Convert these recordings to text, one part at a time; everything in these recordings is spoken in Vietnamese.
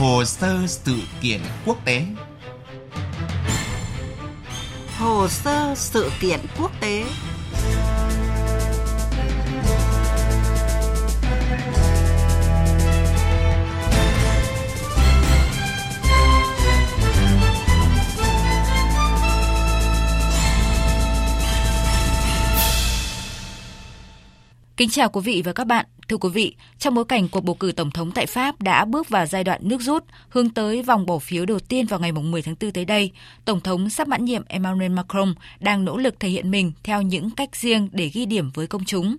Hồ sơ sự kiện quốc tế Hồ sơ sự kiện quốc tế Kính chào quý vị và các bạn. Thưa quý vị, trong bối cảnh cuộc bầu cử tổng thống tại Pháp đã bước vào giai đoạn nước rút, hướng tới vòng bỏ phiếu đầu tiên vào ngày 10 tháng 4 tới đây, Tổng thống sắp mãn nhiệm Emmanuel Macron đang nỗ lực thể hiện mình theo những cách riêng để ghi điểm với công chúng.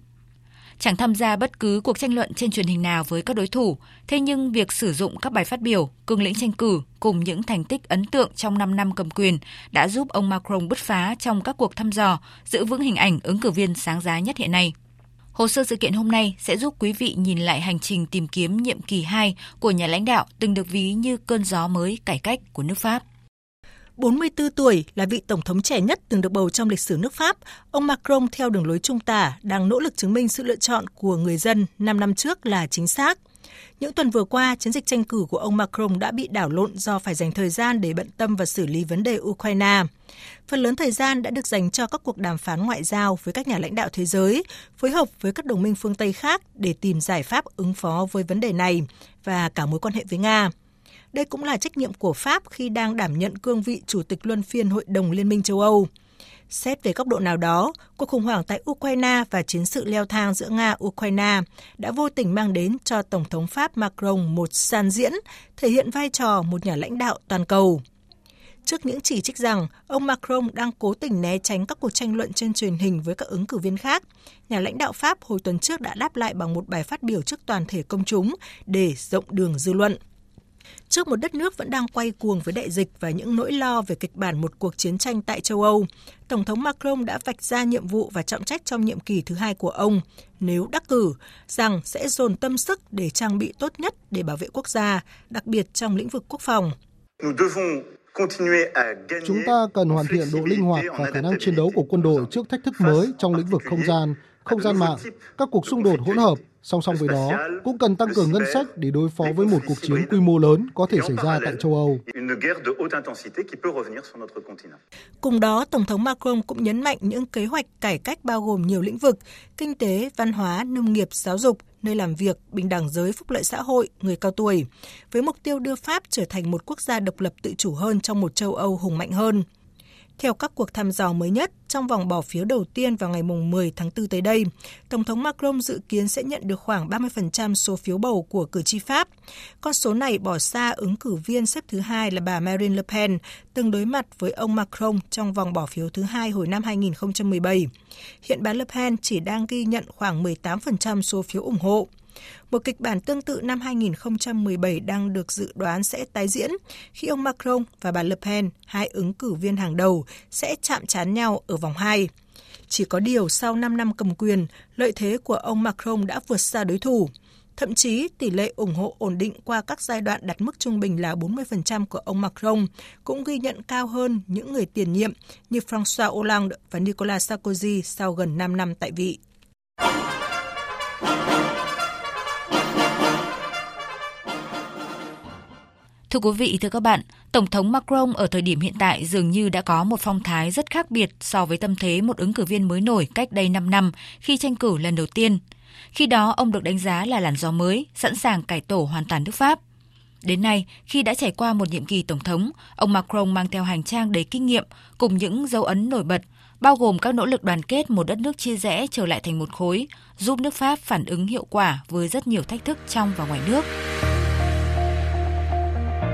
Chẳng tham gia bất cứ cuộc tranh luận trên truyền hình nào với các đối thủ, thế nhưng việc sử dụng các bài phát biểu, cương lĩnh tranh cử cùng những thành tích ấn tượng trong 5 năm cầm quyền đã giúp ông Macron bứt phá trong các cuộc thăm dò, giữ vững hình ảnh ứng cử viên sáng giá nhất hiện nay. Hồ sơ sự kiện hôm nay sẽ giúp quý vị nhìn lại hành trình tìm kiếm nhiệm kỳ 2 của nhà lãnh đạo từng được ví như cơn gió mới cải cách của nước Pháp. 44 tuổi là vị tổng thống trẻ nhất từng được bầu trong lịch sử nước Pháp, ông Macron theo đường lối trung tả đang nỗ lực chứng minh sự lựa chọn của người dân 5 năm trước là chính xác. Những tuần vừa qua, chiến dịch tranh cử của ông Macron đã bị đảo lộn do phải dành thời gian để bận tâm và xử lý vấn đề Ukraine. Phần lớn thời gian đã được dành cho các cuộc đàm phán ngoại giao với các nhà lãnh đạo thế giới, phối hợp với các đồng minh phương Tây khác để tìm giải pháp ứng phó với vấn đề này và cả mối quan hệ với Nga. Đây cũng là trách nhiệm của Pháp khi đang đảm nhận cương vị Chủ tịch Luân phiên Hội đồng Liên minh châu Âu. Xét về góc độ nào đó, cuộc khủng hoảng tại Ukraine và chiến sự leo thang giữa Nga-Ukraine đã vô tình mang đến cho Tổng thống Pháp Macron một sàn diễn thể hiện vai trò một nhà lãnh đạo toàn cầu. Trước những chỉ trích rằng ông Macron đang cố tình né tránh các cuộc tranh luận trên truyền hình với các ứng cử viên khác, nhà lãnh đạo Pháp hồi tuần trước đã đáp lại bằng một bài phát biểu trước toàn thể công chúng để rộng đường dư luận. Trước một đất nước vẫn đang quay cuồng với đại dịch và những nỗi lo về kịch bản một cuộc chiến tranh tại châu Âu, Tổng thống Macron đã vạch ra nhiệm vụ và trọng trách trong nhiệm kỳ thứ hai của ông, nếu đắc cử, rằng sẽ dồn tâm sức để trang bị tốt nhất để bảo vệ quốc gia, đặc biệt trong lĩnh vực quốc phòng. Chúng ta cần hoàn thiện độ linh hoạt và khả năng chiến đấu của quân đội trước thách thức mới trong lĩnh vực không gian, không gian mạng, các cuộc xung đột hỗn hợp Song song với đó, cũng cần tăng cường ngân sách để đối phó với một cuộc chiến quy mô lớn có thể xảy ra tại châu Âu. Cùng đó, Tổng thống Macron cũng nhấn mạnh những kế hoạch cải cách bao gồm nhiều lĩnh vực, kinh tế, văn hóa, nông nghiệp, giáo dục, nơi làm việc, bình đẳng giới, phúc lợi xã hội, người cao tuổi, với mục tiêu đưa Pháp trở thành một quốc gia độc lập tự chủ hơn trong một châu Âu hùng mạnh hơn. Theo các cuộc thăm dò mới nhất, trong vòng bỏ phiếu đầu tiên vào ngày 10 tháng 4 tới đây, Tổng thống Macron dự kiến sẽ nhận được khoảng 30% số phiếu bầu của cử tri Pháp. Con số này bỏ xa ứng cử viên xếp thứ hai là bà Marine Le Pen, từng đối mặt với ông Macron trong vòng bỏ phiếu thứ hai hồi năm 2017. Hiện bà Le Pen chỉ đang ghi nhận khoảng 18% số phiếu ủng hộ. Một kịch bản tương tự năm 2017 đang được dự đoán sẽ tái diễn khi ông Macron và bà Le Pen, hai ứng cử viên hàng đầu, sẽ chạm trán nhau ở vòng 2. Chỉ có điều sau 5 năm cầm quyền, lợi thế của ông Macron đã vượt xa đối thủ. Thậm chí, tỷ lệ ủng hộ ổn định qua các giai đoạn đặt mức trung bình là 40% của ông Macron cũng ghi nhận cao hơn những người tiền nhiệm như François Hollande và Nicolas Sarkozy sau gần 5 năm tại vị. Thưa quý vị, thưa các bạn, Tổng thống Macron ở thời điểm hiện tại dường như đã có một phong thái rất khác biệt so với tâm thế một ứng cử viên mới nổi cách đây 5 năm khi tranh cử lần đầu tiên. Khi đó, ông được đánh giá là làn gió mới, sẵn sàng cải tổ hoàn toàn nước Pháp. Đến nay, khi đã trải qua một nhiệm kỳ tổng thống, ông Macron mang theo hành trang đầy kinh nghiệm cùng những dấu ấn nổi bật, bao gồm các nỗ lực đoàn kết một đất nước chia rẽ trở lại thành một khối, giúp nước Pháp phản ứng hiệu quả với rất nhiều thách thức trong và ngoài nước.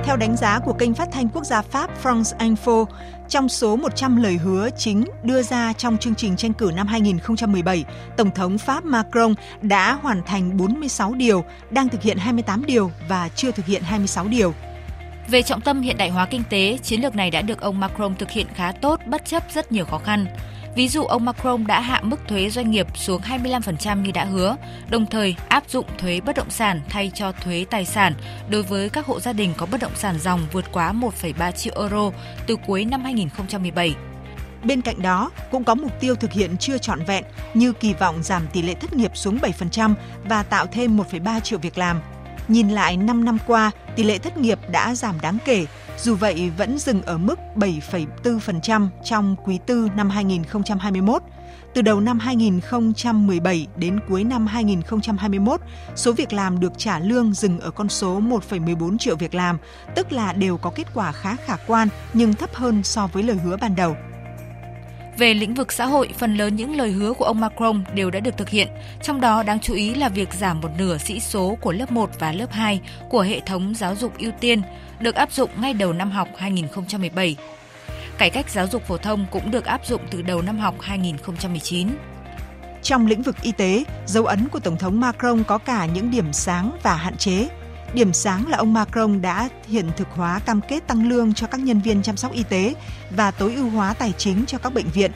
Theo đánh giá của kênh phát thanh quốc gia Pháp France Info, trong số 100 lời hứa chính đưa ra trong chương trình tranh cử năm 2017, Tổng thống Pháp Macron đã hoàn thành 46 điều, đang thực hiện 28 điều và chưa thực hiện 26 điều. Về trọng tâm hiện đại hóa kinh tế, chiến lược này đã được ông Macron thực hiện khá tốt bất chấp rất nhiều khó khăn. Ví dụ ông Macron đã hạ mức thuế doanh nghiệp xuống 25% như đã hứa, đồng thời áp dụng thuế bất động sản thay cho thuế tài sản đối với các hộ gia đình có bất động sản dòng vượt quá 1,3 triệu euro từ cuối năm 2017. Bên cạnh đó, cũng có mục tiêu thực hiện chưa trọn vẹn như kỳ vọng giảm tỷ lệ thất nghiệp xuống 7% và tạo thêm 1,3 triệu việc làm. Nhìn lại 5 năm qua, tỷ lệ thất nghiệp đã giảm đáng kể, dù vậy vẫn dừng ở mức 7,4% trong quý tư năm 2021. Từ đầu năm 2017 đến cuối năm 2021, số việc làm được trả lương dừng ở con số 1,14 triệu việc làm, tức là đều có kết quả khá khả quan nhưng thấp hơn so với lời hứa ban đầu. Về lĩnh vực xã hội, phần lớn những lời hứa của ông Macron đều đã được thực hiện, trong đó đáng chú ý là việc giảm một nửa sĩ số của lớp 1 và lớp 2 của hệ thống giáo dục ưu tiên được áp dụng ngay đầu năm học 2017. Cải cách giáo dục phổ thông cũng được áp dụng từ đầu năm học 2019. Trong lĩnh vực y tế, dấu ấn của Tổng thống Macron có cả những điểm sáng và hạn chế. Điểm sáng là ông Macron đã hiện thực hóa cam kết tăng lương cho các nhân viên chăm sóc y tế và tối ưu hóa tài chính cho các bệnh viện.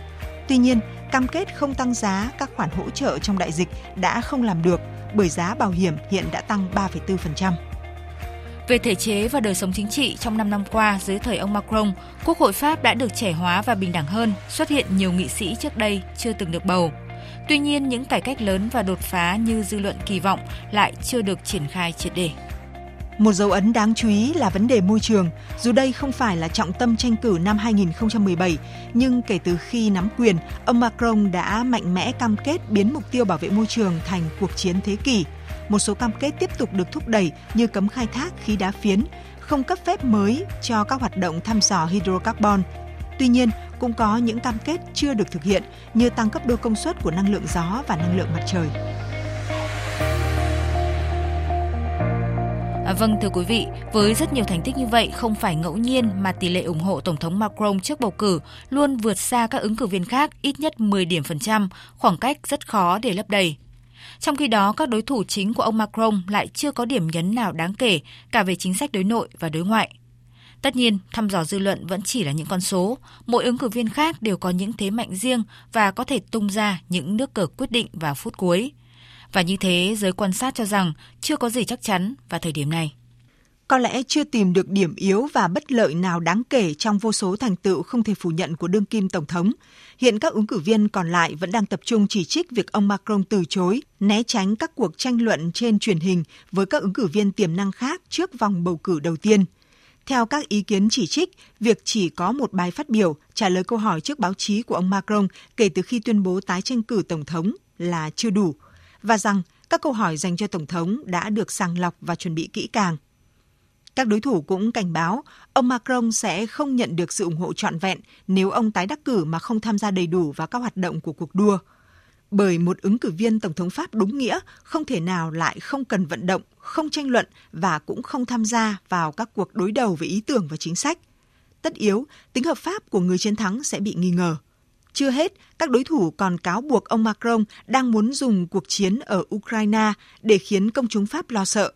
Tuy nhiên, cam kết không tăng giá các khoản hỗ trợ trong đại dịch đã không làm được bởi giá bảo hiểm hiện đã tăng 3,4%. Về thể chế và đời sống chính trị trong 5 năm qua dưới thời ông Macron, Quốc hội Pháp đã được trẻ hóa và bình đẳng hơn, xuất hiện nhiều nghị sĩ trước đây chưa từng được bầu. Tuy nhiên, những cải cách lớn và đột phá như dư luận kỳ vọng lại chưa được triển khai triệt để. Một dấu ấn đáng chú ý là vấn đề môi trường. Dù đây không phải là trọng tâm tranh cử năm 2017, nhưng kể từ khi nắm quyền, ông Macron đã mạnh mẽ cam kết biến mục tiêu bảo vệ môi trường thành cuộc chiến thế kỷ. Một số cam kết tiếp tục được thúc đẩy như cấm khai thác khí đá phiến, không cấp phép mới cho các hoạt động thăm dò hydrocarbon. Tuy nhiên, cũng có những cam kết chưa được thực hiện như tăng cấp đôi công suất của năng lượng gió và năng lượng mặt trời. À, vâng thưa quý vị, với rất nhiều thành tích như vậy không phải ngẫu nhiên mà tỷ lệ ủng hộ Tổng thống Macron trước bầu cử luôn vượt xa các ứng cử viên khác ít nhất 10 điểm phần trăm, khoảng cách rất khó để lấp đầy. Trong khi đó, các đối thủ chính của ông Macron lại chưa có điểm nhấn nào đáng kể cả về chính sách đối nội và đối ngoại. Tất nhiên, thăm dò dư luận vẫn chỉ là những con số, mỗi ứng cử viên khác đều có những thế mạnh riêng và có thể tung ra những nước cờ quyết định vào phút cuối. Và như thế, giới quan sát cho rằng chưa có gì chắc chắn vào thời điểm này. Có lẽ chưa tìm được điểm yếu và bất lợi nào đáng kể trong vô số thành tựu không thể phủ nhận của đương kim Tổng thống. Hiện các ứng cử viên còn lại vẫn đang tập trung chỉ trích việc ông Macron từ chối, né tránh các cuộc tranh luận trên truyền hình với các ứng cử viên tiềm năng khác trước vòng bầu cử đầu tiên. Theo các ý kiến chỉ trích, việc chỉ có một bài phát biểu trả lời câu hỏi trước báo chí của ông Macron kể từ khi tuyên bố tái tranh cử Tổng thống là chưa đủ – và rằng các câu hỏi dành cho Tổng thống đã được sàng lọc và chuẩn bị kỹ càng. Các đối thủ cũng cảnh báo ông Macron sẽ không nhận được sự ủng hộ trọn vẹn nếu ông tái đắc cử mà không tham gia đầy đủ vào các hoạt động của cuộc đua. Bởi một ứng cử viên Tổng thống Pháp đúng nghĩa không thể nào lại không cần vận động, không tranh luận và cũng không tham gia vào các cuộc đối đầu về ý tưởng và chính sách. Tất yếu, tính hợp pháp của người chiến thắng sẽ bị nghi ngờ. Chưa hết, các đối thủ còn cáo buộc ông Macron đang muốn dùng cuộc chiến ở Ukraine để khiến công chúng Pháp lo sợ.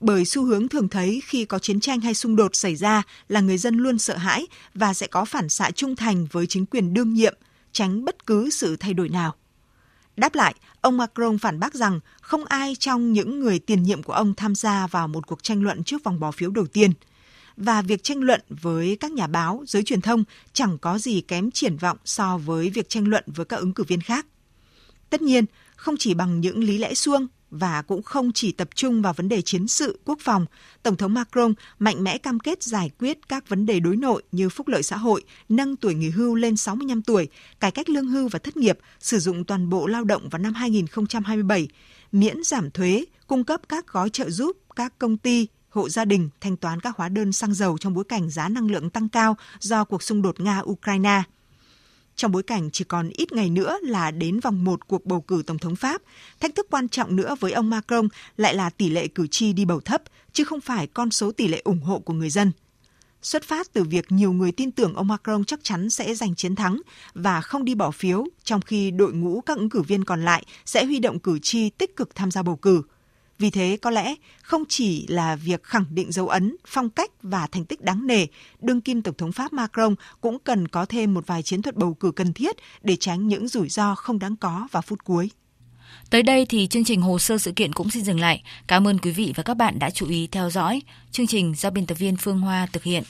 Bởi xu hướng thường thấy khi có chiến tranh hay xung đột xảy ra là người dân luôn sợ hãi và sẽ có phản xạ trung thành với chính quyền đương nhiệm, tránh bất cứ sự thay đổi nào. Đáp lại, ông Macron phản bác rằng không ai trong những người tiền nhiệm của ông tham gia vào một cuộc tranh luận trước vòng bỏ phiếu đầu tiên – và việc tranh luận với các nhà báo, giới truyền thông chẳng có gì kém triển vọng so với việc tranh luận với các ứng cử viên khác. Tất nhiên, không chỉ bằng những lý lẽ suông và cũng không chỉ tập trung vào vấn đề chiến sự, quốc phòng, Tổng thống Macron mạnh mẽ cam kết giải quyết các vấn đề đối nội như phúc lợi xã hội, nâng tuổi nghỉ hưu lên 65 tuổi, cải cách lương hưu và thất nghiệp, sử dụng toàn bộ lao động vào năm 2027, miễn giảm thuế, cung cấp các gói trợ giúp các công ty, hộ gia đình thanh toán các hóa đơn xăng dầu trong bối cảnh giá năng lượng tăng cao do cuộc xung đột Nga-Ukraine. Trong bối cảnh chỉ còn ít ngày nữa là đến vòng 1 cuộc bầu cử Tổng thống Pháp, thách thức quan trọng nữa với ông Macron lại là tỷ lệ cử tri đi bầu thấp, chứ không phải con số tỷ lệ ủng hộ của người dân. Xuất phát từ việc nhiều người tin tưởng ông Macron chắc chắn sẽ giành chiến thắng và không đi bỏ phiếu, trong khi đội ngũ các ứng cử viên còn lại sẽ huy động cử tri tích cực tham gia bầu cử – vì thế có lẽ không chỉ là việc khẳng định dấu ấn, phong cách và thành tích đáng nể, đương kim Tổng thống Pháp Macron cũng cần có thêm một vài chiến thuật bầu cử cần thiết để tránh những rủi ro không đáng có vào phút cuối. Tới đây thì chương trình hồ sơ sự kiện cũng xin dừng lại. Cảm ơn quý vị và các bạn đã chú ý theo dõi. Chương trình do biên tập viên Phương Hoa thực hiện.